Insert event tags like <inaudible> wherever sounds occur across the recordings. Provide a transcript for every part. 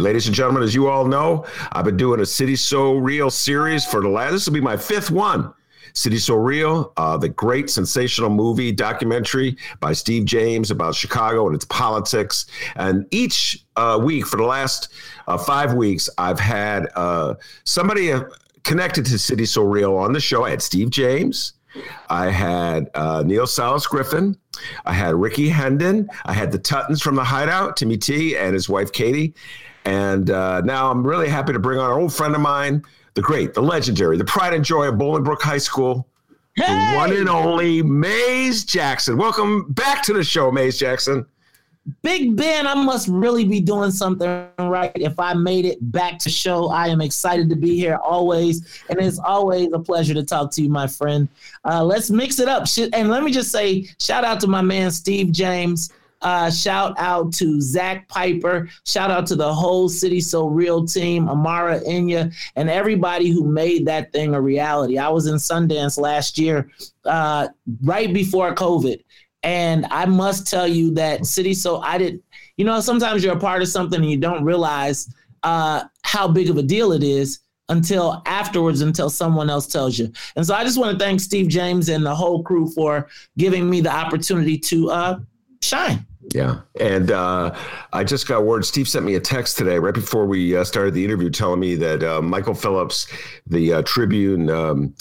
Ladies and gentlemen, as you all know, I've been doing a City So Real series for the last, this will be my fifth one. City So Real, uh, the great sensational movie documentary by Steve James about Chicago and its politics. And each uh, week for the last uh, five weeks, I've had uh, somebody uh, connected to City So Real on the show. I had Steve James. I had uh, Neal Sales Griffin. I had Rickey Hendon. I had the Tuttles from the Hideout, Timmy T, and his wife Katie. And uh, now I'm really happy to bring on an old friend of mine, the great, the legendary, the pride and joy of Bolingbrook High School, hey! the one and only Maze Jackson. Welcome back to the show, Maze Jackson. Big Ben, I must really be doing something right if I made it back to show. I am excited to be here always, and it's always a pleasure to talk to you, my friend. Uh, let's mix it up, and let me just say, shout out to my man Steve James. Uh, shout out to Zak Piper. Shout out to the whole City So Real team, Amara Enya, and everybody who made that thing a reality. I was in Sundance last year, uh, right before COVID. And I must tell you that City So I didn't, you know, sometimes you're a part of something and you don't realize uh, how big of a deal it is until afterwards, until someone else tells you. And so I just want to thank Steve James and the whole crew for giving me the opportunity to uh, shine. Yeah. And uh, I just got word. Steve sent me a text today, right before we uh, started the interview, telling me that uh, Michael Phillips, the uh, Tribune um,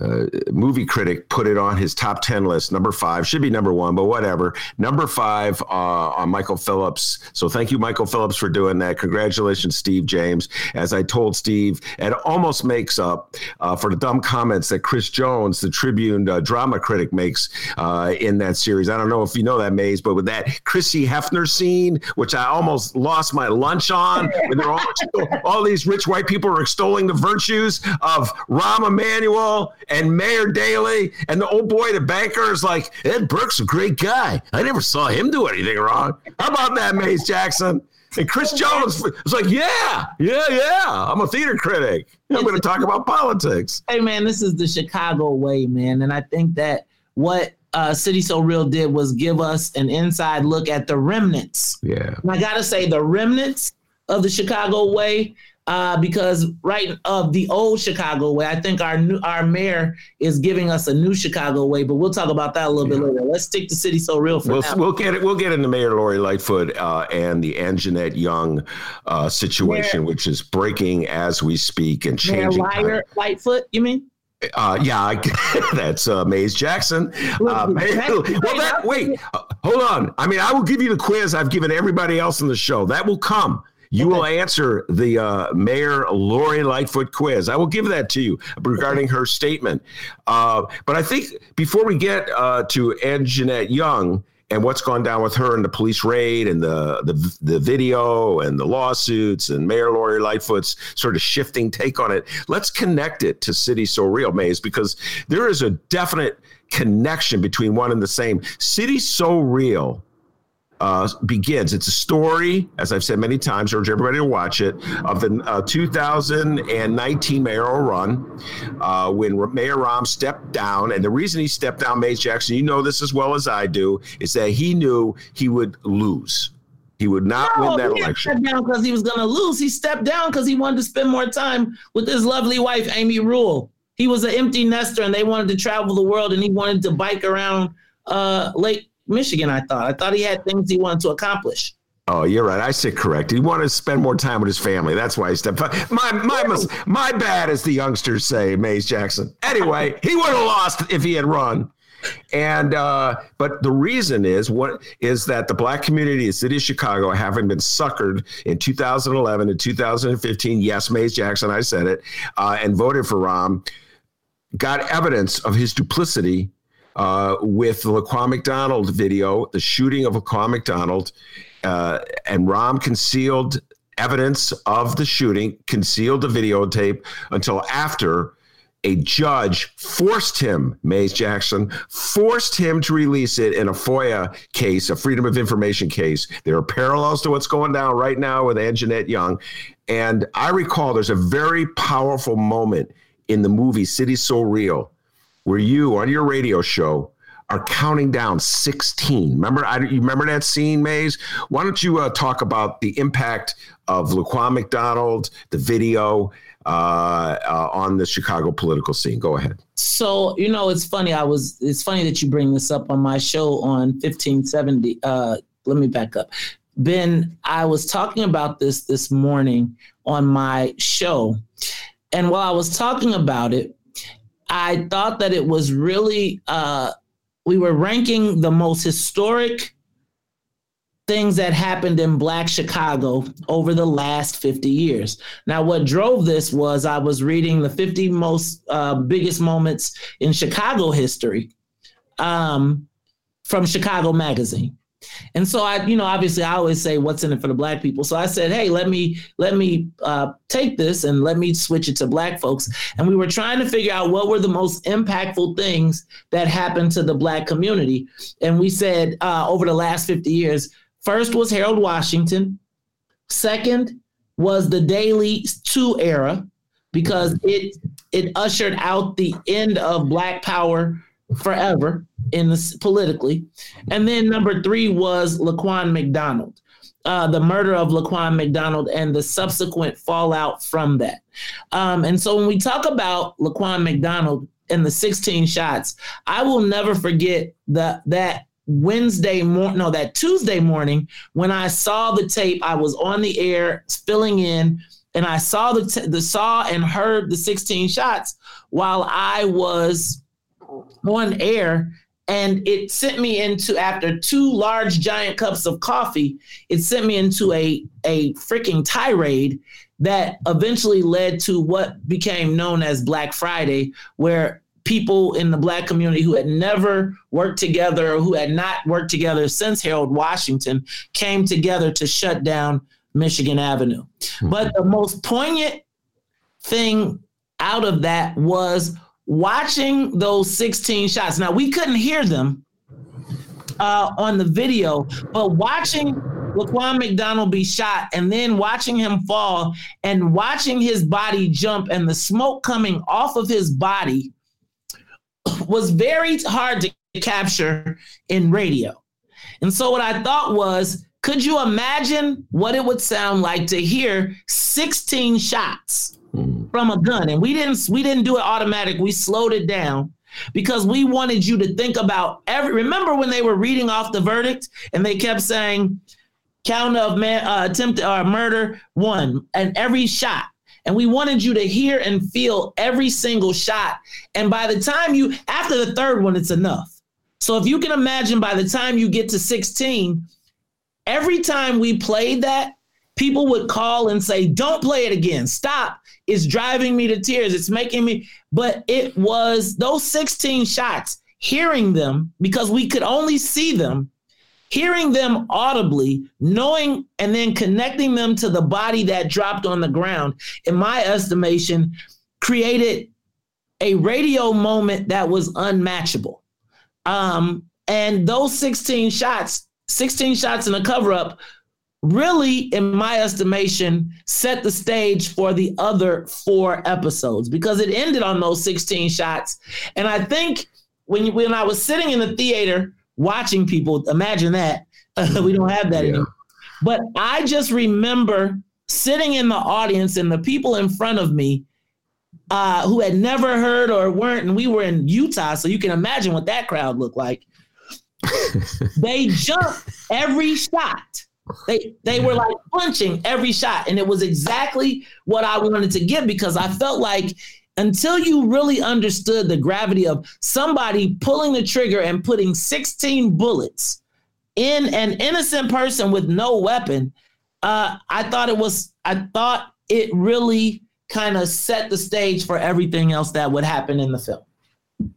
uh, movie critic put it on his top 10 list. Number five should be number one, but whatever. Number five uh, on Michael Phillips. So thank you, Michael Phillips, for doing that. Congratulations, Steve James. As I told Steve, it almost makes up uh, for the dumb comments that Chris Jones, the Tribune uh, drama critic, makes uh, in that series. I don't know if you know that, Maze, but with that Christie Hefner scene, which I almost lost my lunch on, when all, <laughs> all these rich white people are extolling the virtues of Rahm Emanuel and Mayor Daley and the old boy, the banker, is like, Ed Burke's a great guy. I never saw him do anything wrong. How about that, Maze Jackson? And Chris <laughs> Jones was like, yeah, yeah, yeah. I'm a theater critic. I'm going to talk about politics. Hey, man, this is the Chicago way, man. And I think that what uh, City So Real did was give us an inside look at the remnants. Yeah. And I got to say, the remnants of the Chicago way uh, because right of the old Chicago way, I think our new our mayor is giving us a new Chicago way, but we'll talk about that a little yeah. bit later. Let's stick to City So Real for we'll, now. We'll get it. We'll get into Mayor Lori Lightfoot uh, and the Anjanette Young uh, situation, mayor, which is breaking as we speak and changing. Mayor Lightfoot, you mean? Uh, yeah, I, <laughs> that's uh, Maze Jackson. Uh, May, well, that, wait, uh, hold on. I mean, I will give you the quiz I've given everybody else in the show. That will come. You okay. will answer the uh, Mayor Lori Lightfoot quiz. I will give that to you regarding her statement. Uh, but I think before we get uh, to Anjanette Young and what's gone down with her and the police raid and the, the the video and the lawsuits and Mayor Lori Lightfoot's sort of shifting take on it, let's connect it to City So Real Maze because there is a definite connection between one and the same. City So Real uh, begins. It's a story, as I've said many times, urge everybody to watch it, of the uh, 2019 mayoral run uh, when Mayor Rahm stepped down. And the reason he stepped down, Maze Jackson, you know this as well as I do, is that he knew he would lose. He would not no, win that he election. Stepped down because he was going to lose. He stepped down because he wanted to spend more time with his lovely wife, Amy Rule. He was an empty nester, and they wanted to travel the world, and he wanted to bike around uh, Lake Michigan. I thought. I thought he had things he wanted to accomplish. Oh, you're right. I said correct. He wanted to spend more time with his family. That's why he stepped. My my my bad, as the youngsters say, Maze Jackson. Anyway, he would have lost if he had run. And uh, but the reason is what is that the black community in the city of Chicago, having been suckered in 2011 and 2015, yes, Maze Jackson, I said it, uh, and voted for Rahm, got evidence of his duplicity uh, with the Laquan McDonald video, the shooting of Laquan McDonald, uh, and Rahm concealed evidence of the shooting, concealed the videotape until after a judge forced him, Maze Jackson, forced him to release it in a FOIA case, a Freedom of Information case. There are parallels to what's going down right now with Anjanette Young. And I recall there's a very powerful moment in the movie City So Real where you, on your radio show, are counting down 16. Remember, I, you remember that scene, Maze? Why don't you uh, talk about the impact of Laquan McDonald, the video, uh, uh, on the Chicago political scene. Go ahead. So you know, it's funny. I was. It's funny that you bring this up on my show on 1570. Uh, let me back up. Ben, I was talking about this this morning on my show, and while I was talking about it, I thought that it was really. Uh, we were ranking the most historic things that happened in Black Chicago over the last 50 years. Now, what drove this was I was reading the 50 most uh, biggest moments in Chicago history um, from Chicago Magazine. And so I, you know, obviously I always say what's in it for the black people. So I said, hey, let me let me uh, take this and let me switch it to black folks. And we were trying to figure out what were the most impactful things that happened to the black community. And we said uh, over the last 50 years, First was Harold Washington. Second was the Daley Two era because it it ushered out the end of Black Power forever in the politically. And then number three was Laquan McDonald. Uh, the murder of Laquan McDonald and the subsequent fallout from that. Um, and so when we talk about Laquan McDonald and the 16 shots, I will never forget the, that Wednesday morning, no, that Tuesday morning, when I saw the tape, I was on the air filling in, and I saw the t- the saw and heard the 16 shots while I was on air, and it sent me into after two large giant cups of coffee, it sent me into a a freaking tirade that eventually led to what became known as Black Friday, where people in the black community who had never worked together or who had not worked together since Harold Washington came together to shut down Michigan Avenue. Mm-hmm. But the most poignant thing out of that was watching those 16 shots. Now, we couldn't hear them uh, on the video, but watching Laquan McDonald be shot and then watching him fall and watching his body jump and the smoke coming off of his body <clears throat> was very hard to capture in radio. And so what I thought was, could you imagine what it would sound like to hear 16 shots from a gun? And we didn't we didn't do it automatic. We slowed it down because we wanted you to think about every remember when they were reading off the verdict and they kept saying count of man uh, attempt or uh, murder one and every shot and we wanted you to hear and feel every single shot. And by the time you, after the third one, it's enough. So if you can imagine by the time you get to 16, every time we played that, people would call and say, Don't play it again. Stop. It's driving me to tears. It's making me. But it was those 16 shots, hearing them because we could only see them hearing them audibly, knowing and then connecting them to the body that dropped on the ground, in my estimation, created a radio moment that was unmatchable. Um, and those 16 shots, 16 shots in a cover up, really, in my estimation, set the stage for the other four episodes because it ended on those 16 shots. And I think when, when I was sitting in the theater watching people. Imagine that. <laughs> we don't have that yeah. anymore. But I just remember sitting in the audience and the people in front of me uh, who had never heard or weren't, and we were in Utah, so you can imagine what that crowd looked like. <laughs> they jumped every shot They they were like punching every shot, and it was exactly what I wanted to give because I felt like until you really understood the gravity of somebody pulling the trigger and putting 16 bullets in an innocent person with no weapon, uh, I thought it was, I thought it really kind of set the stage for everything else that would happen in the film.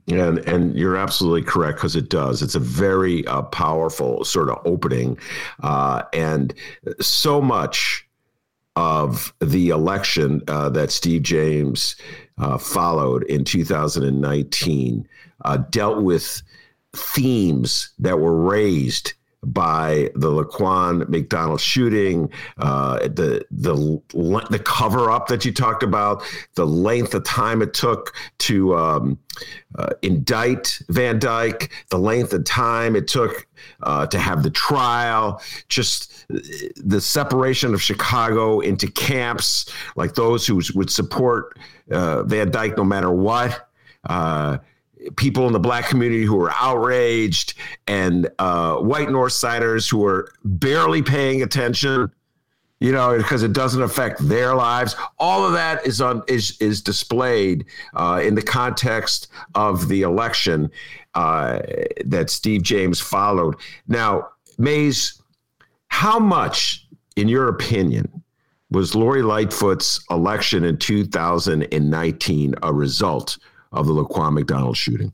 And and you're absolutely correct because it does. It's a very uh, powerful sort of opening, uh, and so much of the election uh, that Steve James uh, followed in 2019 uh, dealt with themes that were raised by the Laquan McDonald shooting, uh, the the the cover up that you talked about, the length of time it took to um, uh, indict Van Dyke, the length of time it took uh, to have the trial, just the separation of Chicago into camps, like those who would support uh, Van Dyke no matter what. Uh, people in the black community who are outraged and uh, white Northsiders who are barely paying attention, you know, because it doesn't affect their lives. All of that is on is is displayed uh, in the context of the election uh, that Steve James followed. Now, Maze, how much, in your opinion, was Lori Lightfoot's election in 2019 a result of the Laquan McDonald shooting?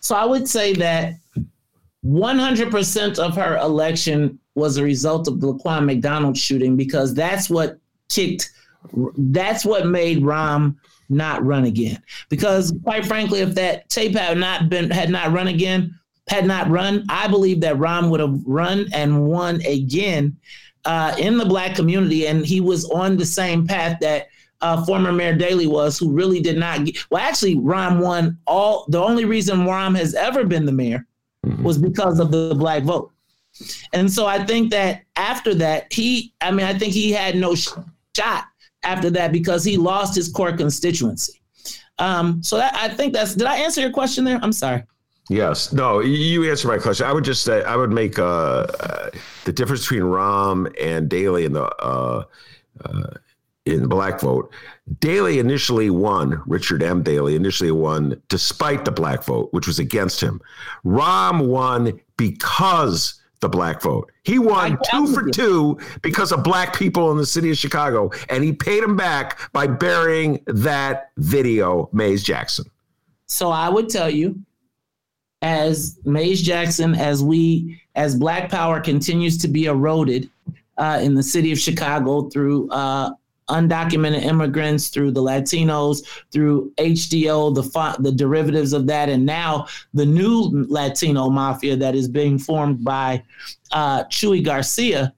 So I would say that 100% of her election was a result of the Laquan McDonald shooting because that's what kicked, that's what made Rahm not run again. Because quite frankly, if that tape had not been had not run again, had not run, I believe that Rahm would have run and won again uh, in the black community, and he was on the same path that uh, former Mayor Daley was, who really did not get. Well, actually, Rahm won all. The only reason Rahm has ever been the mayor mm-hmm. was because of the black vote. And so I think that after that, he, I mean, I think he had no sh- shot after that because he lost his core constituency. Um, so that, I think that's, did I answer your question there? I'm sorry. Yes. No, you answered my question. I would just say, I would make uh, uh, the difference between Rahm and Daley and the, uh, uh in the black vote. Daley initially won, Richard M. Daley initially won despite the black vote, which was against him. Rahm won because the black vote. He won two for two because of black people in the city of Chicago, and he paid him back by burying that video, Maze Jackson. So I would tell you, as Maze Jackson, as we, as Black Power continues to be eroded uh, in the city of Chicago through uh, undocumented immigrants, through the Latinos, through HDO, the the derivatives of that, and now the new Latino mafia that is being formed by uh, Chuy Garcia.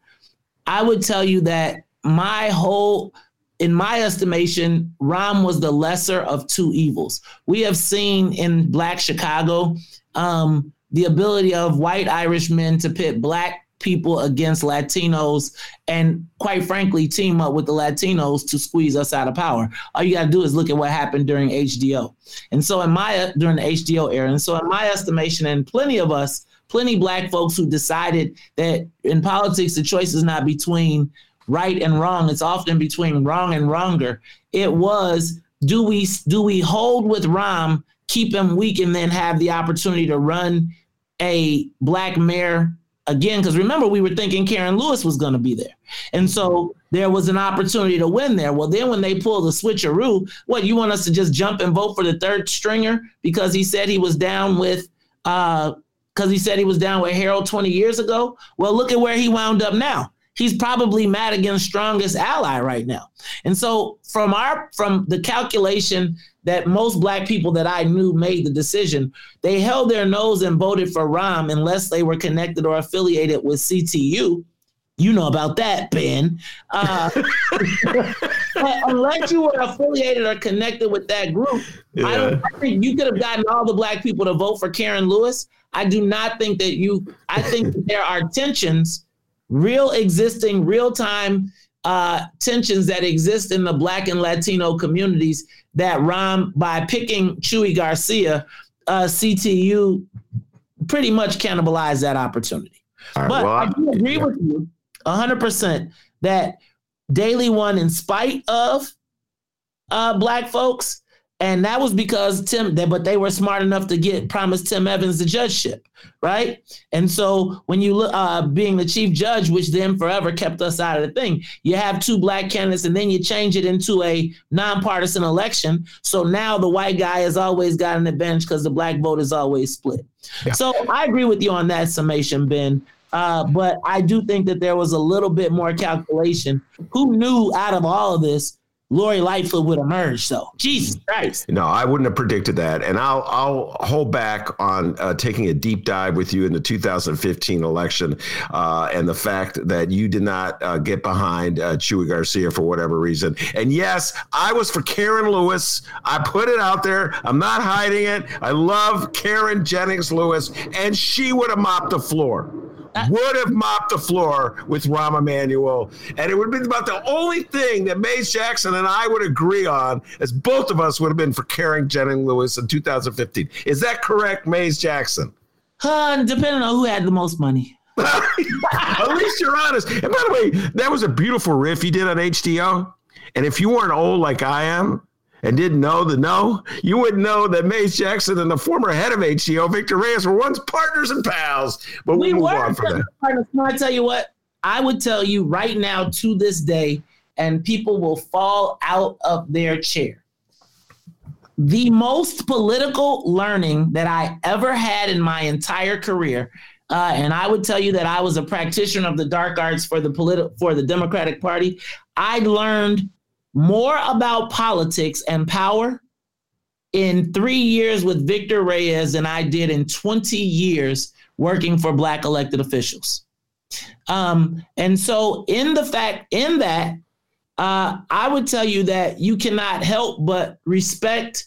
I would tell you that my whole in my estimation, Rahm was the lesser of two evils. We have seen in Black Chicago um, the ability of white Irish men to pit black people against Latinos and quite frankly team up with the Latinos to squeeze us out of power. All you got to do is look at what happened during HDO. And so in my during the HDO era and so in my estimation and plenty of us plenty black folks who decided that in politics the choice is not between right and wrong it's often between wrong and wronger it was do we do we hold with Rahm keep him weak and then have the opportunity to run a black mayor again, because remember, we were thinking Karen Lewis was going to be there. And so there was an opportunity to win there. Well, then when they pulled the switcheroo, what, you want us to just jump and vote for the third stringer because he said he was down with, uh, because he said he was down with Harold 20 years ago? Well, look at where he wound up now. He's probably Madigan's strongest ally right now. And so from our from the calculation that most black people that I knew made the decision. They held their nose and voted for Rahm unless they were connected or affiliated with CTU. You know about that, Ben. Uh, <laughs> unless you were affiliated or connected with that group, yeah. I don't I think you could have gotten all the black people to vote for Karen Lewis. I do not think that you. I think there are tensions, real existing, real time uh, tensions that exist in the Black and Latino communities that Rahm, by picking Chuy Garcia, uh, CTU pretty much cannibalized that opportunity. Right, but well, I do agree yeah. with you. 100% that Daley won in spite of uh, black folks. And that was because Tim, they, but they were smart enough to get promised Tim Evans the judgeship, right? And so when you look, uh, being the chief judge, which then forever kept us out of the thing, you have two black candidates, and then you change it into a nonpartisan election. So now the white guy has always got an advantage because the black vote is always split. Yeah. So I agree with you on that summation, Ben. Uh, but I do think that there was a little bit more calculation. Who knew out of all of this Lori Lightfoot would emerge. So Jesus Christ. No, I wouldn't have predicted that, and I'll I'll hold back on uh, taking a deep dive with you in the 2015 election uh, and the fact that you did not uh, get behind uh, Chuy Garcia for whatever reason. And yes, I was for Karen Lewis. I put it out there. I'm not hiding it. I love Karen Jennings Lewis, and she would have mopped the floor would have mopped the floor with Rahm Emanuel. And it would have been about the only thing that Maze Jackson and I would agree on, as both of us would have been for Karen Jennings Lewis in 2015. Is that correct, Maze Jackson? Uh, depending on who had the most money. <laughs> At least you're honest. And by the way, that was a beautiful riff you did on HDO. And if you weren't old like I am, and didn't know the no, you wouldn't know that Maze Jackson and the former head of HDO, Victor Reyes, were once partners and pals. But we, we move on from that. I tell you what, I would tell you right now to this day, and people will fall out of their chair. The most political learning that I ever had in my entire career uh, and I would tell you that I was a practitioner of the dark arts for the politi- for the Democratic Party. I learned more about politics and power in three years with Victor Reyes than I did in 20 years working for Black elected officials. Um, and so, in the fact, in that, uh, I would tell you that you cannot help but respect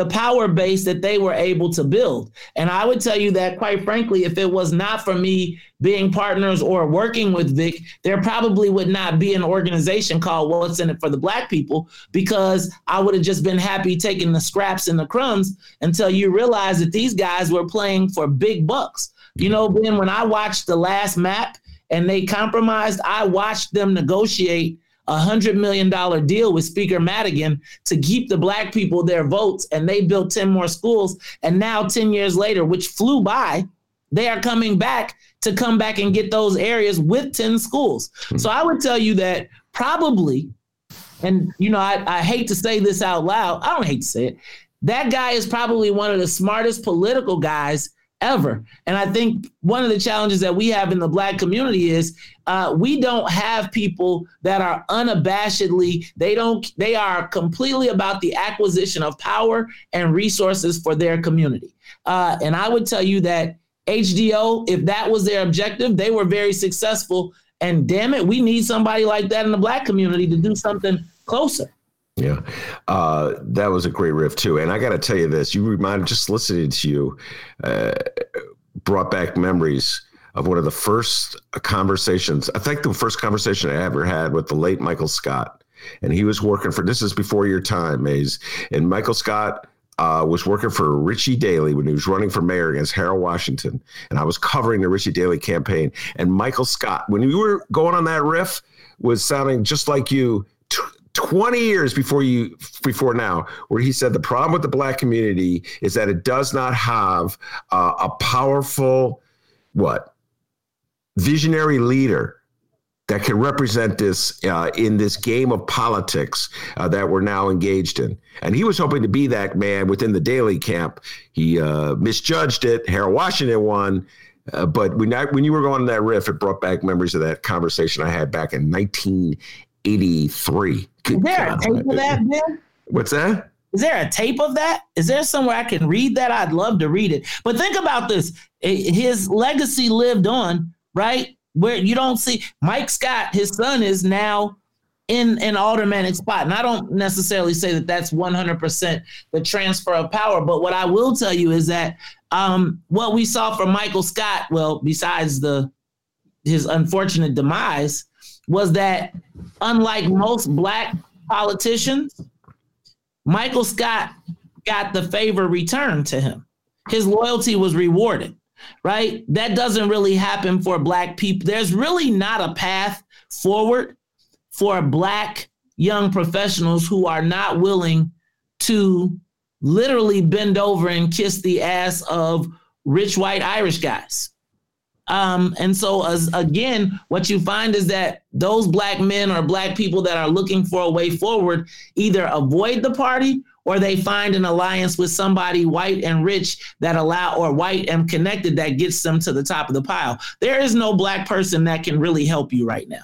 the power base that they were able to build. And I would tell you that, quite frankly, if it was not for me being partners or working with Vic, there probably would not be an organization called What's in It for the Black People because I would have just been happy taking the scraps and the crumbs until you realize that these guys were playing for big bucks. You know, Ben, when I watched the last map and they compromised, I watched them negotiate a hundred million dollar deal with Speaker Madigan to keep the black people their votes, and they built 10 more schools. And now, 10 years later, which flew by, they are coming back to come back and get those areas with 10 schools. Mm-hmm. So I would tell you that probably, and you know, I, I hate to say this out loud, I don't hate to say it. That guy is probably one of the smartest political guys ever. And I think one of the challenges that we have in the black community is uh, we don't have people that are unabashedly they don't they are completely about the acquisition of power and resources for their community. Uh, and I would tell you that HDO, if that was their objective, they were very successful. And damn it, we need somebody like that in the black community to do something closer. Yeah, uh, that was a great riff too. And I got to tell you this: you remind just listening to you uh, brought back memories of one of the first conversations. I think the first conversation I ever had with the late Michael Scott, and he was working for. This is before your time, Maze. And Michael Scott uh, was working for Richie Daley when he was running for mayor against Harold Washington, and I was covering the Richie Daley campaign. And Michael Scott, when you were going on that riff, was sounding just like you 20 years before you before now where he said the problem with the black community is that it does not have uh, a powerful what visionary leader that can represent this uh, in this game of politics uh, that we're now engaged in. And he was hoping to be that man within the Daley camp. He uh, misjudged it. Harold Washington won. Uh, but when, I, when you were going on that riff, it brought back memories of that conversation I had back in 19- 83. Is there a tape of that, Ben? What's that? Is there a tape of that? Is there somewhere I can read that? I'd love to read it. But think about this his legacy lived on, right? Where you don't see Mike Scott, his son is now in an aldermanic spot. And I don't necessarily say that that's 100% the transfer of power. But what I will tell you is that um, what we saw from Michael Scott, well, besides the his unfortunate demise, was that unlike most black politicians, Michael Scott got the favor returned to him. His loyalty was rewarded. right? That doesn't really happen for black people. There's really not a path forward for black young professionals who are not willing to literally bend over and kiss the ass of rich white Irish guys. Um, and so, as, again, what you find is that those black men or black people that are looking for a way forward either avoid the party or they find an alliance with somebody white and rich that allow or white and connected that gets them to the top of the pile. There is no black person that can really help you right now.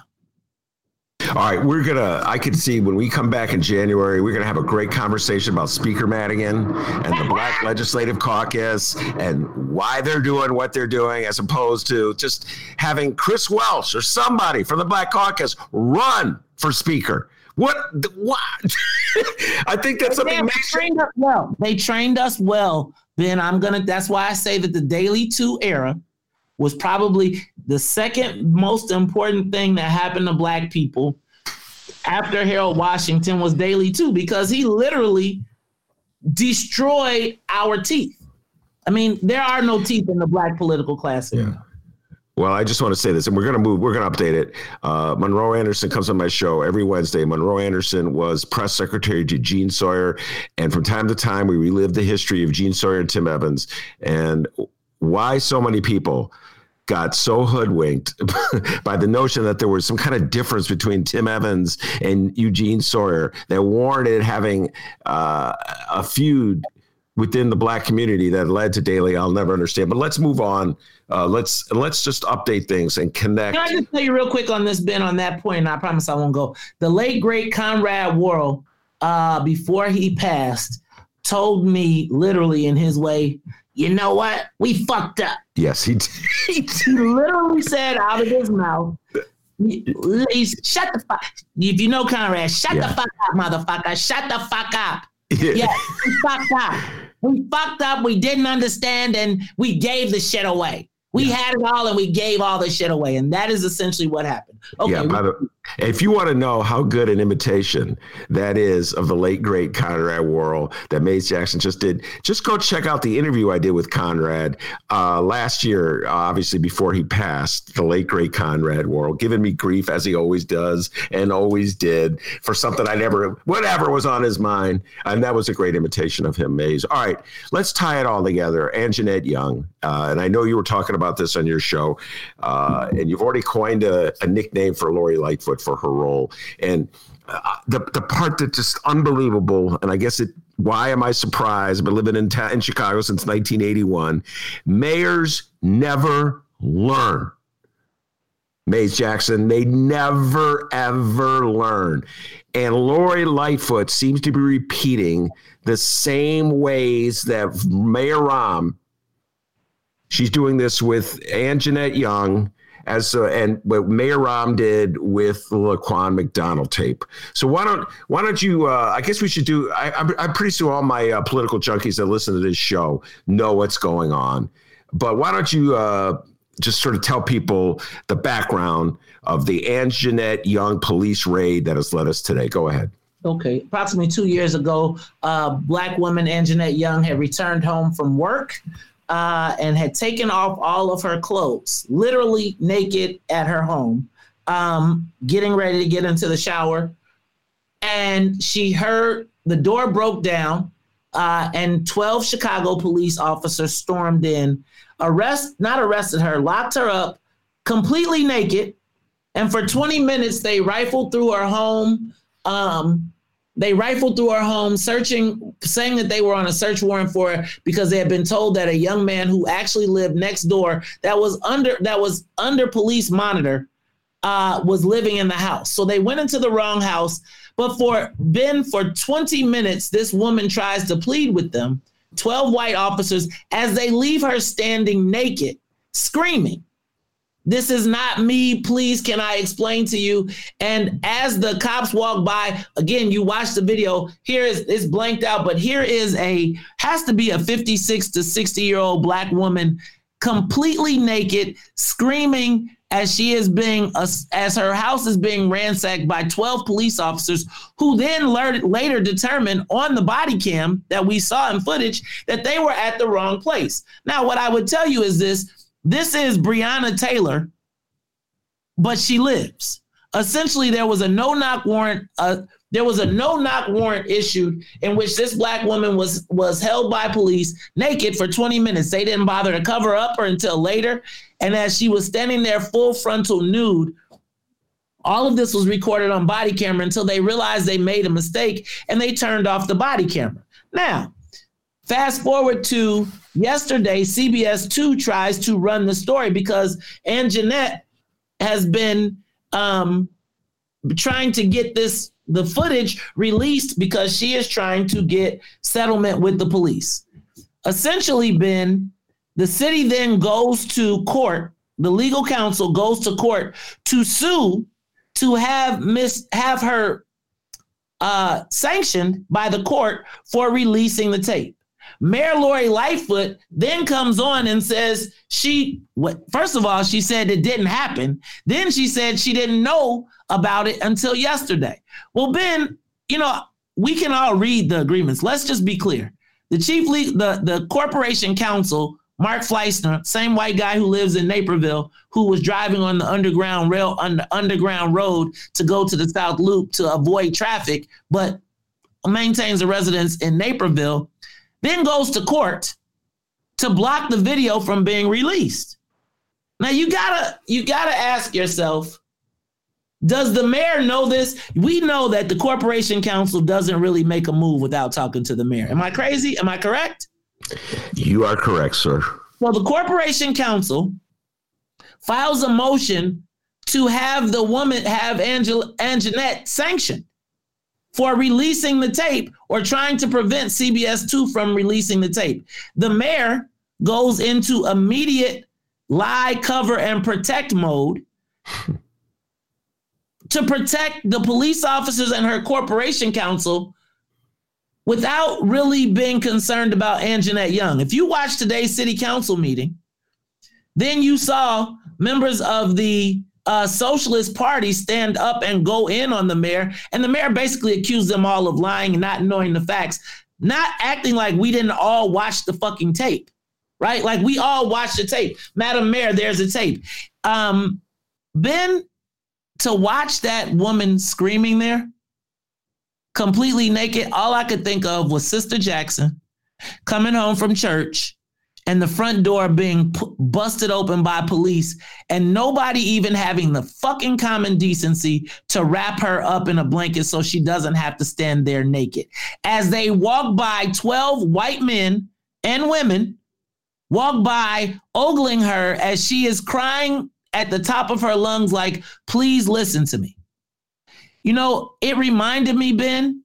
All right, we're gonna. I can see when we come back in January, we're gonna have a great conversation about Speaker Madigan and the Black <laughs> Legislative Caucus and why they're doing what they're doing, as opposed to just having Chris Welch or somebody from the Black Caucus run for Speaker. What? What? <laughs> I think that's something. They trained us well. They trained us well. Ben, I'm gonna. That's why I say that the Daley Two era was probably the second most important thing that happened to Black people after Harold Washington was Daley Two because he literally destroyed our teeth. I mean, there are no teeth in the Black political class. Yeah. Well, I just want to say this, and we're going to move. We're going to update it. Uh, Monroe Anderson comes on my show every Wednesday. Monroe Anderson was press secretary to Gene Sawyer, and from time to time, we relive the history of Gene Sawyer and Tim Evans, and why so many people got so hoodwinked <laughs> by the notion that there was some kind of difference between Tim Evans and Eugene Sawyer that warranted having uh, a feud within the black community that led to Daley. I'll never understand. But let's move on. Uh, let's let's just update things and connect. Can I just tell you real quick on this, Ben, on that point, and I promise I won't go. The late great Conrad Worrill, uh, before he passed, told me literally in his way, you know what? We fucked up. Yes, he did. <laughs> he literally said out of his mouth, He's, shut the fuck. If you know Conrad, shut yeah. the fuck up, motherfucker. Shut the fuck up. Yeah, yeah we fucked up. We fucked up. We didn't understand, and we gave the shit away. We yeah. had it all, and we gave all the shit away, and that is essentially what happened. Okay. Yeah, the, if you want to know how good an imitation that is of the late great Conrad Worrill that Maze Jackson just did, just go check out the interview I did with Conrad uh, last year. Obviously, before he passed, the late great Conrad Worrill, giving me grief as he always does and always did for something I never, whatever was on his mind, and that was a great imitation of him, Maze. All right, let's tie it all together. Anjanette Young, uh, and I know you were talking about this on your show, uh, and you've already coined a, a nickname for Lori Lightfoot for her role. And uh, the the part that just unbelievable, and I guess it. Why am I surprised? I've been living in ta- in Chicago since 1981. Mayors never learn. Maze Jackson, they never ever learn. And Lori Lightfoot seems to be repeating the same ways that Mayor Rahm. She's doing this with Anjanette Young as uh, and what Mayor Rahm did with the Laquan McDonald tape. So why don't why don't you? Uh, I guess we should do. I, am I'm pretty sure all my uh, political junkies that listen to this show know what's going on. But why don't you uh, just sort of tell people the background of the Anjanette Young police raid that has led us today? Go ahead. Okay. Approximately two years ago, uh, black woman Anjanette Young had returned home from work uh, and had taken off all of her clothes, literally naked at her home, um, getting ready to get into the shower. And she heard the door broke down, uh, and 12 Chicago police officers stormed in, arrest, not arrested her, locked her up completely naked. And for 20 minutes, they rifled through her home, um, they rifled through her home, searching, saying that they were on a search warrant for her because they had been told that a young man who actually lived next door, that was under that was under police monitor, uh, was living in the house. So they went into the wrong house. But for Ben, for 20 minutes, this woman tries to plead with them. 12 white officers as they leave her standing naked, screaming. This is not me. Please, can I explain to you? And as the cops walk by, again, you watch the video. Here is it's blanked out, but here is a has to be a 56 to 60 year old black woman completely naked, screaming as she is being as her house is being ransacked by 12 police officers who then later determined on the body cam that we saw in footage that they were at the wrong place. Now what I would tell you is this this is Breonna Taylor but she lives. Essentially there was a no knock warrant uh, there was a no knock warrant issued in which this black woman was was held by police naked for 20 minutes. They didn't bother to cover up her until later. And as she was standing there full frontal nude, all of this was recorded on body camera until they realized they made a mistake and they turned off the body camera. Now, fast forward to yesterday, CBS 2 tries to run the story because Anjanette has been um, trying to get this the footage released because she is trying to get settlement with the police. Essentially, Ben, the city then goes to court, the legal counsel goes to court to sue to have miss have her uh, sanctioned by the court for releasing the tape. Mayor Lori Lightfoot then comes on and says she first of all she said it didn't happen. Then she said she didn't know about it until yesterday. Well, Ben, you know, we can all read the agreements. Let's just be clear. The chief the, the corporation counsel, Mark Flessner, same white guy who lives in Naperville, who was driving on the underground rail on the underground road to go to the South Loop to avoid traffic, but maintains a residence in Naperville, then goes to court to block the video from being released. Now you gotta you gotta ask yourself, does the mayor know this? We know that the corporation counsel doesn't really make a move without talking to the mayor. Am I crazy? Am I correct? You are correct, sir. Well, the corporation counsel files a motion to have the woman have Angela Anjanette sanctioned for releasing the tape or trying to prevent CBS 2 from releasing the tape. The mayor goes into immediate lie, cover, and protect mode <laughs> to protect the police officers and her corporation counsel without really being concerned about Anjanette Young. If you watch today's city council meeting, then you saw members of the uh, Socialist Party stand up and go in on the mayor, and the mayor basically accused them all of lying and not knowing the facts, not acting like we didn't all watch the fucking tape, right? Like we all watched the tape. Madam Mayor, there's a tape. Um, Ben, to watch that woman screaming there, completely naked, all I could think of was Sister Jackson coming home from church and the front door being p- busted open by police and nobody even having the fucking common decency to wrap her up in a blanket so she doesn't have to stand there naked. As they walk by 12 white men and women walk by ogling her as she is crying at the top of her lungs like please listen to me. You know, it reminded me Ben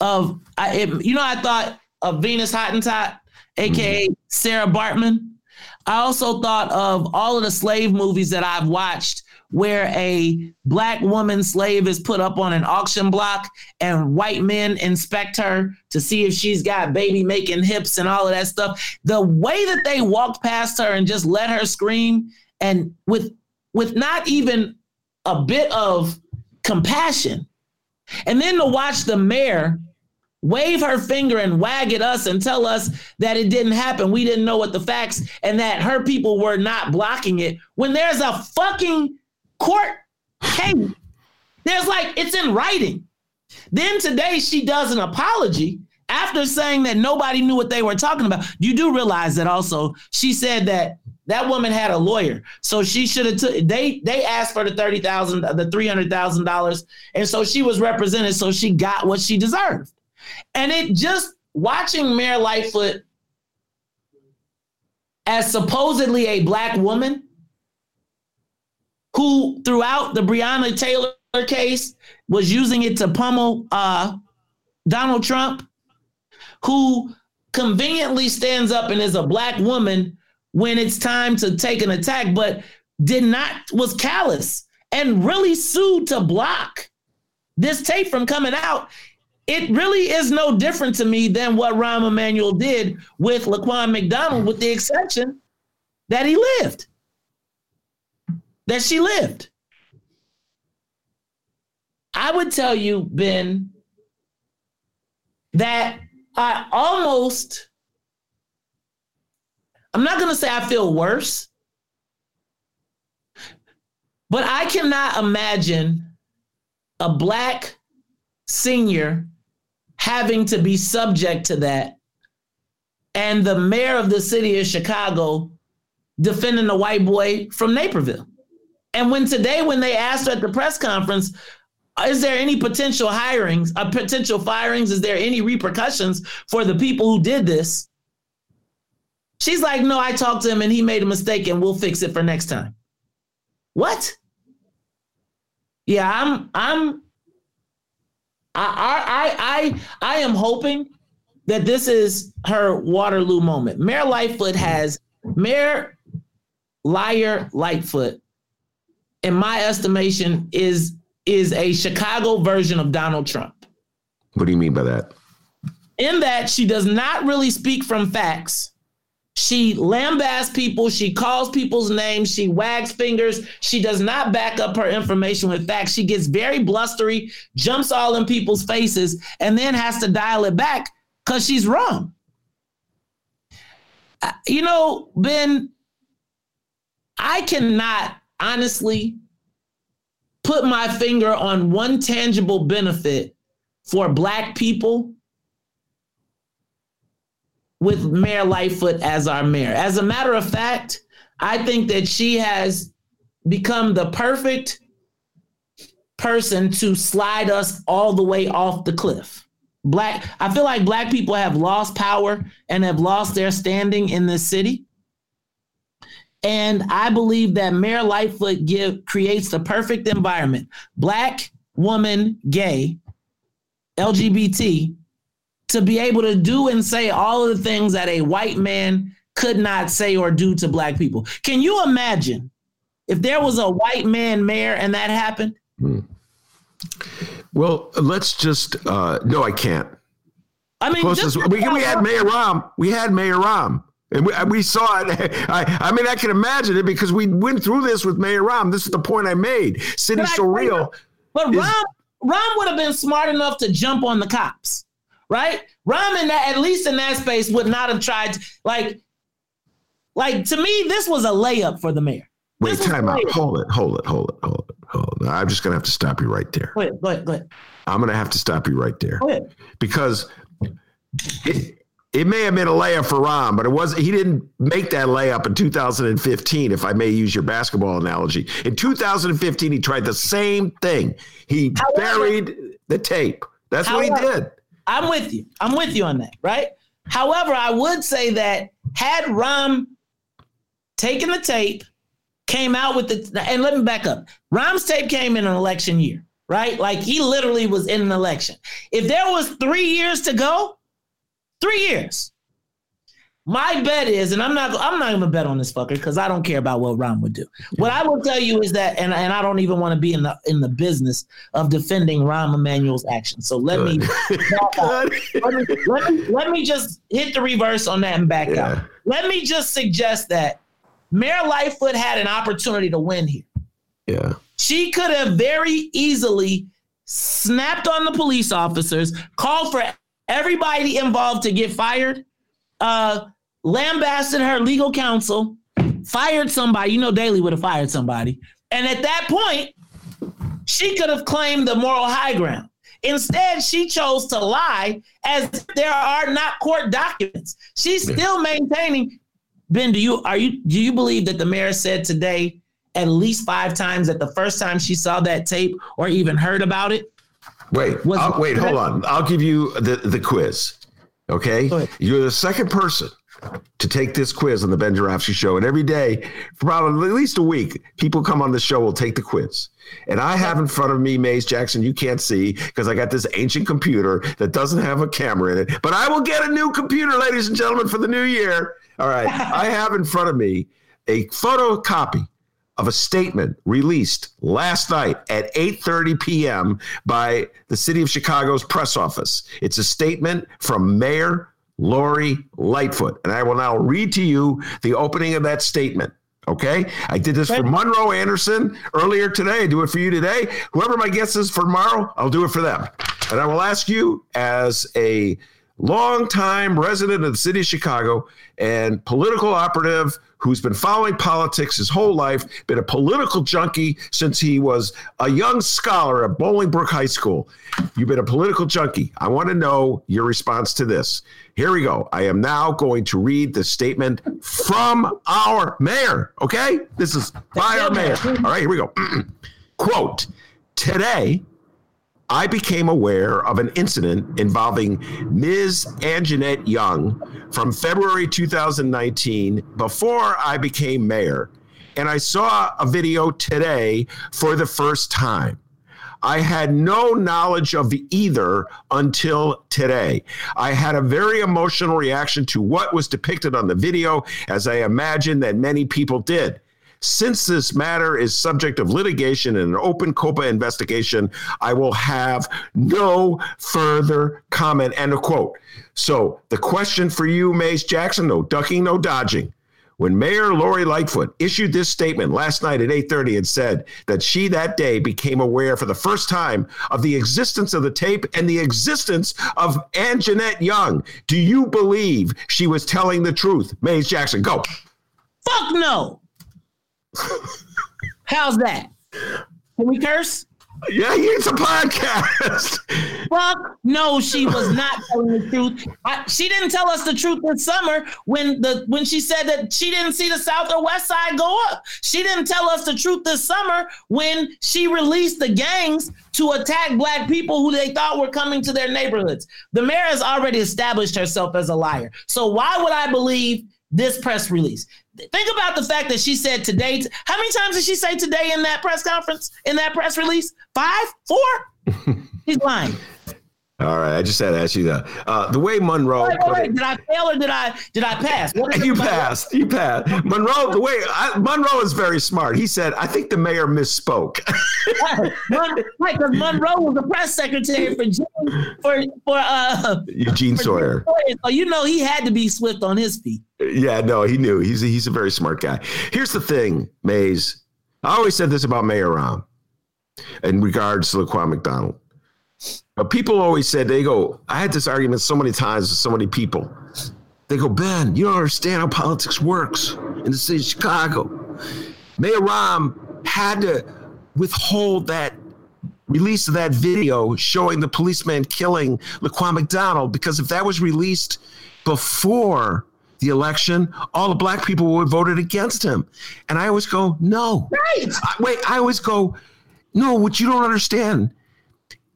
of I it, you know I thought of Venus Hottentot aka mm-hmm. Sarah Baartman. I also thought of all of the slave movies that I've watched where a black woman slave is put up on an auction block and white men inspect her to see if she's got baby making hips and all of that stuff. The way that they walked past her and just let her scream and with with not even a bit of compassion. And then to watch the mayor wave her finger and wag at us and tell us that it didn't happen. We didn't know what the facts and that her people were not blocking it. When there's a fucking court case, there's like it's in writing. Then today she does an apology after saying that nobody knew what they were talking about. You do realize that also she said that that woman had a lawyer, so she should have took. They they asked for the thirty thousand, the three hundred thousand dollars, and so she was represented, so she got what she deserved. And it just watching Mayor Lightfoot as supposedly a black woman who throughout the Breonna Taylor case was using it to pummel uh, Donald Trump, who conveniently stands up and is a black woman when it's time to take an attack, but did not was callous and really sued to block this tape from coming out it really is no different to me than what Rahm Emanuel did with Laquan McDonald, with the exception that he lived. that she lived. I would tell you, Ben, that I almost, I'm not going to say I feel worse, but I cannot imagine a Black senior having to be subject to that and the mayor of the city of Chicago defending the white boy from Naperville. And when today, when they asked her at the press conference, is there any potential hirings, uh, potential firings? Is there any repercussions for the people who did this? She's like, no, I talked to him and he made a mistake and we'll fix it for next time. What? Yeah, I'm, I'm, I, I, I, I am hoping that this is her Waterloo moment. Mayor Lightfoot has Mayor Liar Lightfoot, in my estimation, is is a Chicago version of Donald Trump. What do you mean by that? In that she does not really speak from facts. She lambasts people. She calls people's names. She wags fingers. She does not back up her information with facts. She gets very blustery, jumps all in people's faces, and then has to dial it back because she's wrong. You know, Ben, I cannot honestly put my finger on one tangible benefit for Black people with Mayor Lightfoot as our mayor. As a matter of fact, I think that she has become the perfect person to slide us all the way off the cliff. Black, I feel like black people have lost power and have lost their standing in this city. And I believe that Mayor Lightfoot give creates the perfect environment. Black, woman, gay, LGBT, to be able to do and say all of the things that a white man could not say or do to black people. Can you imagine if there was a white man mayor and that happened? Hmm. Well, let's just uh, no, I can't. I mean, we, we had Mayor Rahm. We had Mayor Rahm. And we, we saw it. <laughs> I, I mean, I can imagine it because we went through this with Mayor Rahm. This is the point I made. City so real. But is, Rahm, Rahm would have been smart enough to jump on the cops, right? That, at least in that space, would not have tried. To, like, like to me, this was a layup for the mayor. Wait, time out. Hold it, hold it, hold it, hold it, hold it. I'm just gonna have to stop you right there. Go ahead, go ahead, go ahead. I'm gonna have to stop you right there. Go ahead. Because it, it may have been a layup for Rahm, but it was he didn't make that layup in 2015, if I may use your basketball analogy. In 2015, he tried the same thing. He however, buried the tape. That's however, what he did. I'm with you. I'm with you on that, right? However, I would say that had Rahm taken the tape came out with the and let me back up. Rahm's tape came in an election year, right? Like he literally was in an election. If there was three years to go, three years. My bet is, and I'm not I'm not gonna bet on this fucker because I don't care about what Rahm would do. What I will tell you is that, and, and I don't even want to be in the in the business of defending Rahm Emanuel's actions. So let me, <laughs> let me, let me let me just hit the reverse on that and back yeah. out. Let me just suggest that Mayor Lightfoot had an opportunity to win here. Yeah. She could have very easily snapped on the police officers, called for everybody involved to get fired, uh, lambasted her legal counsel, fired somebody. You know, Daley would have fired somebody. And at that point, she could have claimed the moral high ground. Instead, she chose to lie as there are not court documents. She's still maintaining Ben, do you are you do you believe that the mayor said today at least five times that the first time she saw that tape or even heard about it? Wait, uh, wait, hold on. I'll give you the, the quiz. Okay. You're the second person to take this quiz on the Ben Joravsky show. And every day, for probably at least a week, people come on the show will take the quiz. And I have in front of me, Maze Jackson, you can't see because I got this ancient computer that doesn't have a camera in it. But I will get a new computer, ladies and gentlemen, for the new year. All right. I have in front of me a photocopy of a statement released last night at 8:30 p.m. by the City of Chicago's press office. It's a statement from Mayor Lori Lightfoot, and I will now read to you the opening of that statement. Okay. I did this for Monroe Anderson earlier today. I do it for you today. Whoever my guest is for tomorrow, I'll do it for them. And I will ask you as a longtime resident of the city of Chicago and political operative who's been following politics his whole life, been a political junkie since he was a young scholar at Bolingbrook High School. You've been a political junkie. I want to know your response to this. Here we go. I am now going to read the statement from our mayor. Okay? This is by our mayor. All right, here we go. <clears throat> Quote Today, I became aware of an incident involving Ms. Anjanette Young from February 2019 before I became mayor. And I saw a video today for the first time. I had no knowledge of either until today. I had a very emotional reaction to what was depicted on the video, as I imagine that many people did. Since this matter is subject of litigation and an open COPA investigation, I will have no further comment. End of quote. So the question for you, Maze Jackson, no ducking, no dodging. When Mayor Lori Lightfoot issued this statement last night at 8:30 and said that she that day became aware for the first time of the existence of the tape and the existence of Anjanette Young, do you believe she was telling the truth? Maze Jackson, go. Fuck no. <laughs> How's that? Can we curse? Yeah, it's a podcast. Fuck no, she was <laughs> not telling the truth. I, she didn't tell us the truth this summer when the when she said that she didn't see the South or West Side go up. She didn't tell us the truth this summer when she released the gangs to attack black people who they thought were coming to their neighborhoods. The mayor has already established herself as a liar. So why would I believe this press release? Think about the fact that she said today. How many times did she say today in that press conference, in that press release? Five? Four? <laughs> He's lying. All right, I just had to ask you that. Uh, the way Monroe, wait, wait, wait. did I fail or did I did I pass? <laughs> you passed. You passed. Monroe, the way I, Monroe is very smart. He said, "I think the mayor misspoke." right, because Monroe was the press secretary for for for uh, Eugene for Sawyer. So you know he had to be swift on his feet. Yeah, no, he knew. He's a, he's a very smart guy. Here's the thing, Maze. I always said this about Mayor Rahm in regards to Laquan McDonald but people always said, they go, I had this argument so many times with so many people. They go, Ben, you don't understand how politics works in the city of Chicago. Mayor Rahm had to withhold that release of that video showing the policeman killing Laquan McDonald because if that was released before the election, all the black people would have voted against him. And I always go, no. Right. I, wait, I always go, no, what you don't understand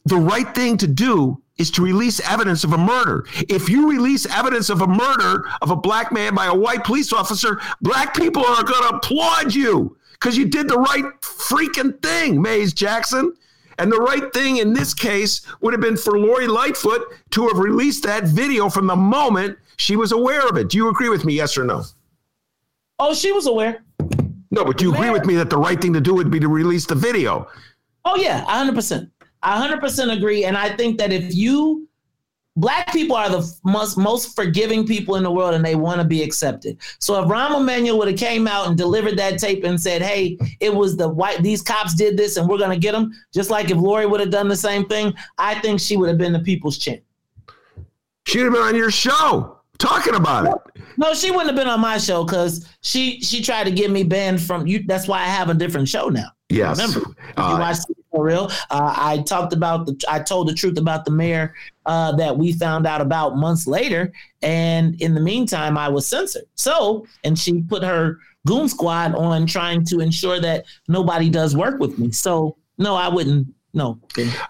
the right thing to do is to release evidence of a murder. If you release evidence of a murder of a black man by a white police officer, black people are going to applaud you because you did the right freaking thing, Maze Jackson. And the right thing in this case would have been for Lori Lightfoot to have released that video from the moment she was aware of it. Do you agree with me, yes or no? Oh, she was aware. No, but do you agree with me that the right thing to do would be to release the video? Oh, yeah, 100%. I 100% agree. And I think that if you, black people are the most, most forgiving people in the world and they want to be accepted. So if Rahm Emanuel would have came out and delivered that tape and said, hey, it was the white, these cops did this and we're going to get them, just like if Lori would have done the same thing, I think she would have been the people's champ. She'd have been on your show talking about it. No, she wouldn't have been on my show because she she tried to get me banned from you. That's why I have a different show now. Yes. Remember, uh, you watch for real. Uh, I talked about the, I told the truth about the mayor uh, that we found out about months later, and in the meantime, I was censored. So, and she put her goon squad on trying to ensure that nobody does work with me. So, no, I wouldn't. No.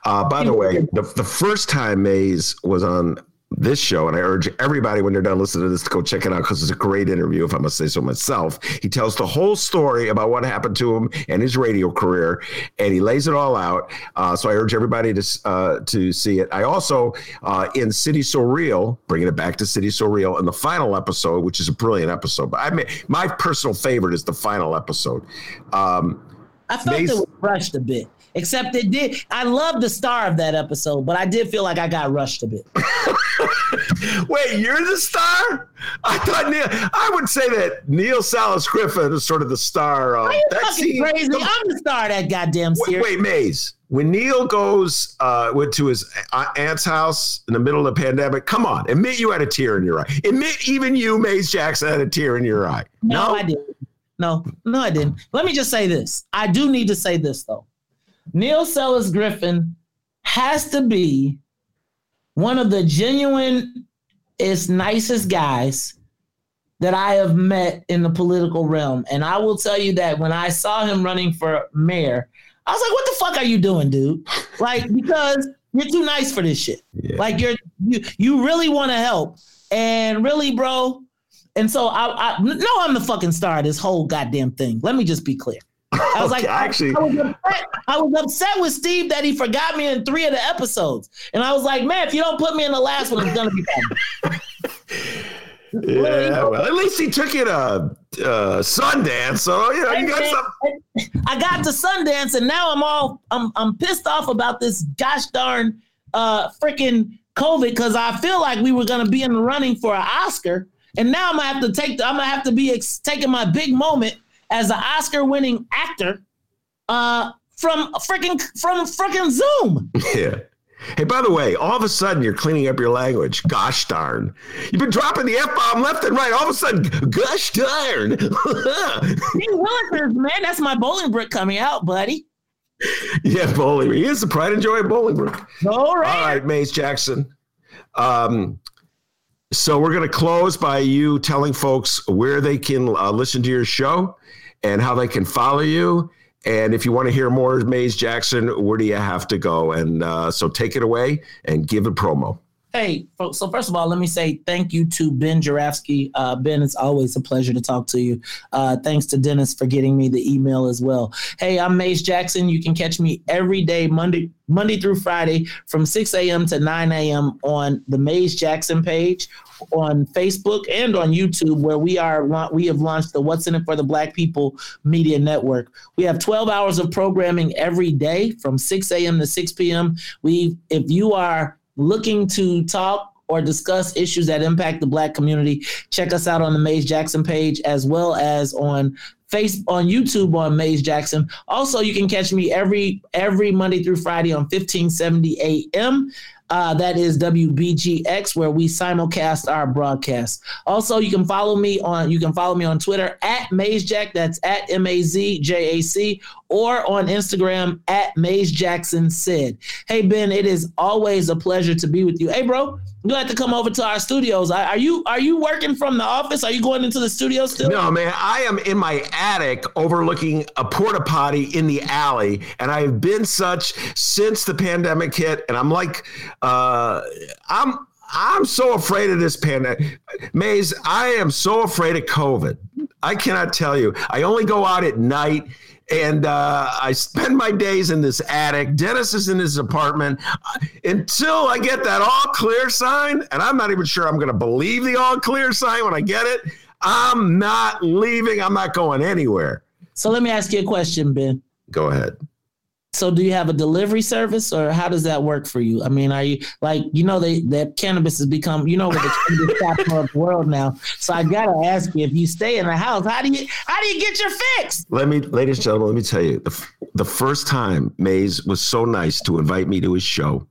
Uh, by the way, the, the first time Maze was on this show, and I urge everybody when they're done listening to this to go check it out because it's a great interview, if I must say so myself. He tells the whole story about what happened to him and his radio career, and he lays it all out. Uh, so I urge everybody to uh, to see it. I also uh, in City So Real, bringing it back to City So Real, in the final episode, which is a brilliant episode. But I mean, my personal favorite is the final episode. Um, I felt Maze- it was rushed a bit. Except it did. I love the star of that episode, but I did feel like I got rushed a bit. <laughs> Wait, you're the star? I thought Neal. I would say that Neal Sales Griffin is sort of the star of Are you that fucking scene. crazy? I'm the star of that goddamn Wait, series. wait, Maze. When Neal goes uh, went to his aunt's house in the middle of the pandemic, come on, admit you had a tear in your eye. Admit even you, Maze Jackson, had a tear in your eye. No, I didn't. No, no, I didn't. Let me just say this. I do need to say this though. Neal Sales Griffin has to be one of the genuine, is nicest guys that I have met in the political realm. And I will tell you that when I saw him running for mayor, I was like, what the fuck are you doing, dude? Like, because you're too nice for this shit. Yeah. Like you're you you really want to help. And really, bro. And so I, I no, I'm the fucking star of this whole goddamn thing. Let me just be clear. I was Okay, like, actually- I, was upset. I was upset with Steve that he forgot me in three of the episodes, and I was like, man, if you don't put me in the last one, it's gonna be bad. <laughs> Yeah, well, at least he took it to uh, Sundance, so you know you got some. I got to Sundance, and now I'm all I'm I'm pissed off about this gosh darn uh freaking COVID because I feel like we were gonna be in the running for an Oscar, and now I'm gonna have to take the, I'm gonna have to be ex- taking my big moment as an Oscar winning actor uh from freaking from freaking Zoom. <laughs> Yeah. Hey, by the way, all of a sudden you're cleaning up your language. Gosh darn. You've been dropping the F bomb left and right. All of a sudden, gosh darn. <laughs> Willikers, man, that's my Bolingbrook coming out, buddy. yeah, Bolingbrook. He is the pride and joy of Bolingbrook. All right. All right, Maze Jackson. Um, so we're going to close by you telling folks where they can uh, listen to your show and how they can follow you. And if you want to hear more Maze Jackson, where do you have to go? And uh, so take it away and give a promo. Hey, fo- so first of all, let me say thank you to Ben Joravsky. Uh, ben, it's always a pleasure to talk to you. Uh, thanks to Dennis for getting me the email as well. Hey, I'm Maze Jackson. You can catch me every day, Monday, Monday through Friday, from 6 a.m. to 9 a.m. on the Maze Jackson page on Facebook and on YouTube, where we are we have launched the What's in It for the Black People Media Network. We have 12 hours of programming every day from 6 a.m. to 6 p.m. We, if you are looking to talk or discuss issues that impact the black community, check us out on the Maze Jackson page as well as on face on YouTube on Maze Jackson. Also, you can catch me every every Monday through Friday on 1570 AM. Uh, that is WBGX, where we simulcast our broadcast. Also, you can follow me on you can follow me on Twitter at MazeJack. That's at M A Z J A C, or on Instagram at Maze Jackson said. Hey Ben, it is always a pleasure to be with you. Hey bro, you have to come over to our studios. Are are you are you working from the office? Are you going into the studio still? No, man, I am in my attic overlooking a porta potty in the alley, and I have been such since the pandemic hit. And I'm like, uh, I'm I'm so afraid of this pandemic. Maze, I am so afraid of COVID. I cannot tell you. I only go out at night. And uh, I spend my days in this attic. Dennis is in his apartment until I get that all clear sign. And I'm not even sure I'm going to believe the all clear sign when I get it. I'm not leaving. I'm not going anywhere. So let me ask you a question, Ben. Go ahead. So do you have a delivery service or how does that work for you? I mean, are you like you know they that cannabis has become you know with the cannabis <laughs> capital of the world now. So I gotta ask you if you stay in the house, how do you how do you get your fix? Let me, ladies and gentlemen, let me tell you the, the first time Maze was so nice to invite me to his show,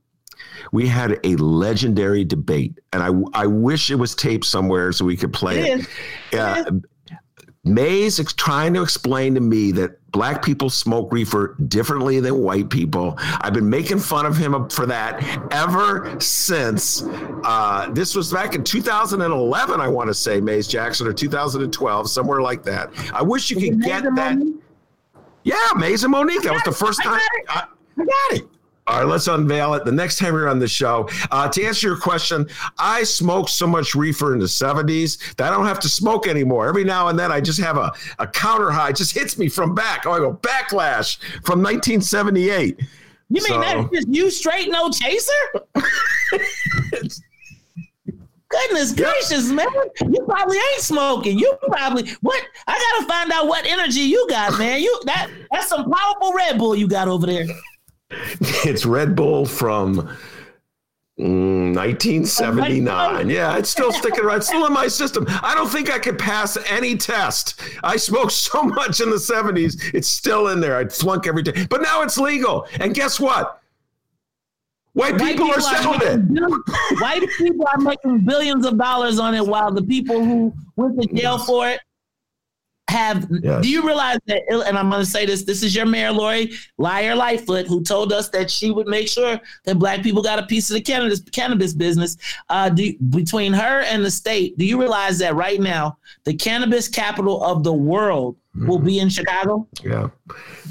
we had a legendary debate. And I, I wish it was taped somewhere so we could play It it. Yeah. Maze is trying to explain to me that black people smoke reefer differently than white people. I've been making fun of him for that ever since. Uh, this was back in 2011, I want to say, Maze Jackson, or 2012, somewhere like that. I wish you could get that. Yeah, Maze and Monique. That was the first I time. I, I got it. All right, let's unveil it the next time you're on the show. Uh, to answer your question, I smoked so much reefer in the 70s that I don't have to smoke anymore. Every now and then I just have a, a counter high, it just hits me from back. Oh, I go backlash from 1978. You mean So- that's just you straight no chaser? Goodness gracious, man. You probably ain't smoking. You probably what I gotta find out what energy you got, man. You that that's some powerful Red Bull you got over there. <laughs> It's Red Bull from mm, 1979. Yeah, it's still sticking around. <laughs> It's still in my system. I don't think I could pass any test. I smoked so <laughs> much in the 70s. It's still in there. I'd flunk every day. But now it's legal. And guess what? White, white people, people, are selling it. Billions, white people are making billions of dollars on it while the people who went to jail for it have yes. do you realize that and i'm going to say this this is your mayor lori liar lightfoot who told us that she would make sure that black people got a piece of the cannabis cannabis business uh, do, between her and the state do you realize that right now the cannabis capital of the world will be in Chicago. Yeah,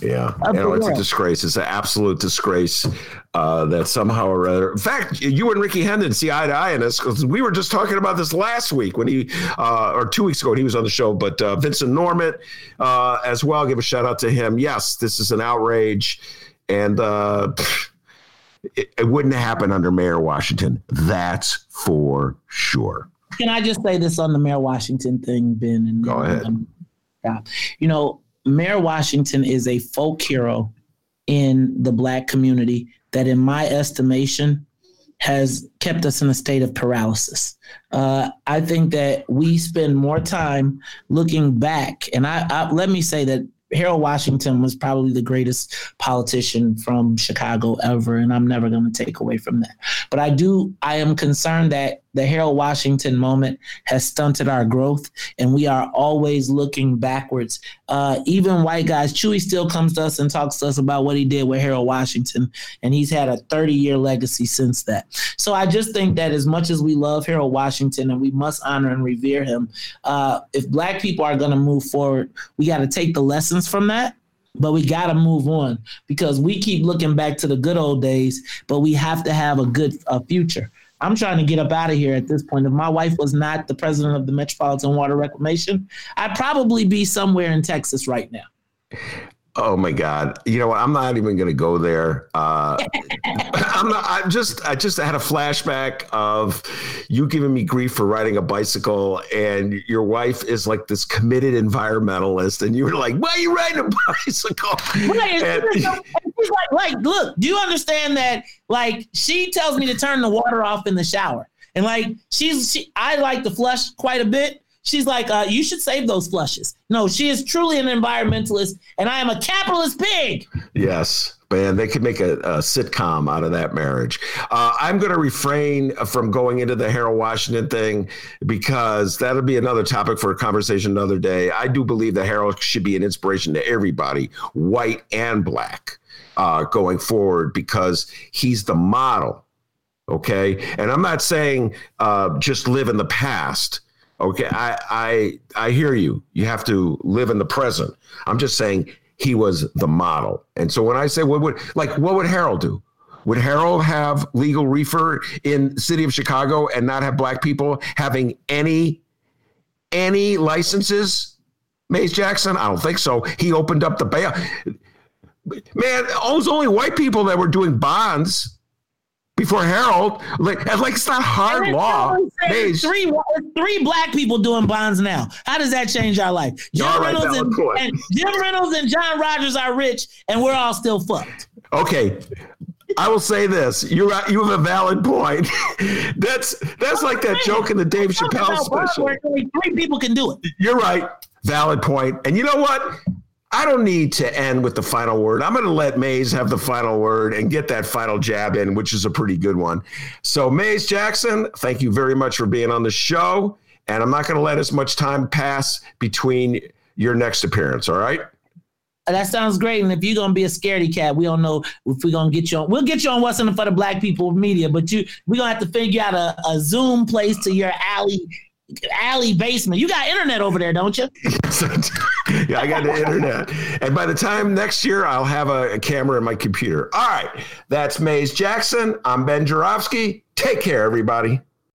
yeah. You know, it's a disgrace. It's an absolute disgrace uh, that somehow or other. In fact, you and Rickey Hendon see eye to eye in this because we were just talking about this last week when he, uh, or two weeks ago, when he was on the show. But uh, Vincent Normant uh, as well. Give a shout out to him. Yes, this is an outrage, and. Uh, it, it wouldn't happen under Mayor Washington. That's for sure. Can I just say this on the Mayor Washington thing, Ben? And, Go ahead. Um, you know, Mayor Washington is a folk hero in the black community that, in my estimation, has kept us in a state of paralysis. Uh, I think that we spend more time looking back, and I, I let me say that Harold Washington was probably the greatest politician from Chicago ever, and I'm never going to take away from that. But I do, I am concerned that the Harold Washington moment has stunted our growth, and we are always looking backwards. Uh, even white guys, Chuy still comes to us and talks to us about what he did with Harold Washington, and he's had a 30 year legacy since that. So I just think that as much as we love Harold Washington and we must honor and revere him, uh, if black people are going to move forward, we got to take the lessons from that but we got to move on because we keep looking back to the good old days but we have to have a good uh, future I'm trying to get up out of here at this point. If my wife was not the president of the Metropolitan Water Reclamation, I'd probably be somewhere in Texas right now. Oh my God! You know what? I'm not even going to go there. Uh, <laughs> I'm not. I just. I just had a flashback of you giving me grief for riding a bicycle, and your wife is like this committed environmentalist, and you were like, "Why are you riding a <laughs> bicycle?" Right, and, like, like, look, do you understand that? Like, she tells me to turn the water off in the shower, and like, she's. She, I like to flush quite a bit. She's like, uh, you should save those flushes. No, she is truly an environmentalist, and I am a capitalist pig. Yes, man, they could make a, a sitcom out of that marriage. Uh, I'm going to refrain from going into the Harold Washington thing because that'll be another topic for a conversation another day. I do believe that Harold should be an inspiration to everybody, white and black, uh, going forward because he's the model. Okay, and I'm not saying uh, just live in the past Okay, I I I hear you. You have to live in the present. I'm just saying he was the model. And so when I say what would like what would Harold do? Would Harold have legal reefer in city of Chicago and not have black people having any any licenses? Maze Jackson? I don't think so. He opened up the bail. Man, it was only white people that were doing bonds before Harold. Like, like it's not hard law. Three, three black people doing bonds now. How does that change our life? Jim Reynolds and, and, Jim Reynolds and John Rogers are rich, and we're all still fucked. Okay. I will say this: you you have a valid point. <laughs> that's that's like that joke in the Dave Chappelle special. Three people can do it. You're right. Valid point. And you know what? I don't need to end with the final word. I'm going to let Maze have the final word and get that final jab in, which is a pretty good one. So, Maze Jackson, thank you very much for being on the show. And I'm not going to let as much time pass between your next appearance. All right. Uh, that sounds great. And if you're gonna be a scaredy cat, we don't know if we're gonna get you on. We'll get you on what's in the for the black people media, but you we're gonna have to figure out a, a Zoom place to your alley alley basement. You got internet over there, don't you? <laughs> yeah, I got the internet. And by the time next year, I'll have a, a camera in my computer. All right. That's Maze Jackson. I'm Ben Joravsky. Take care, everybody.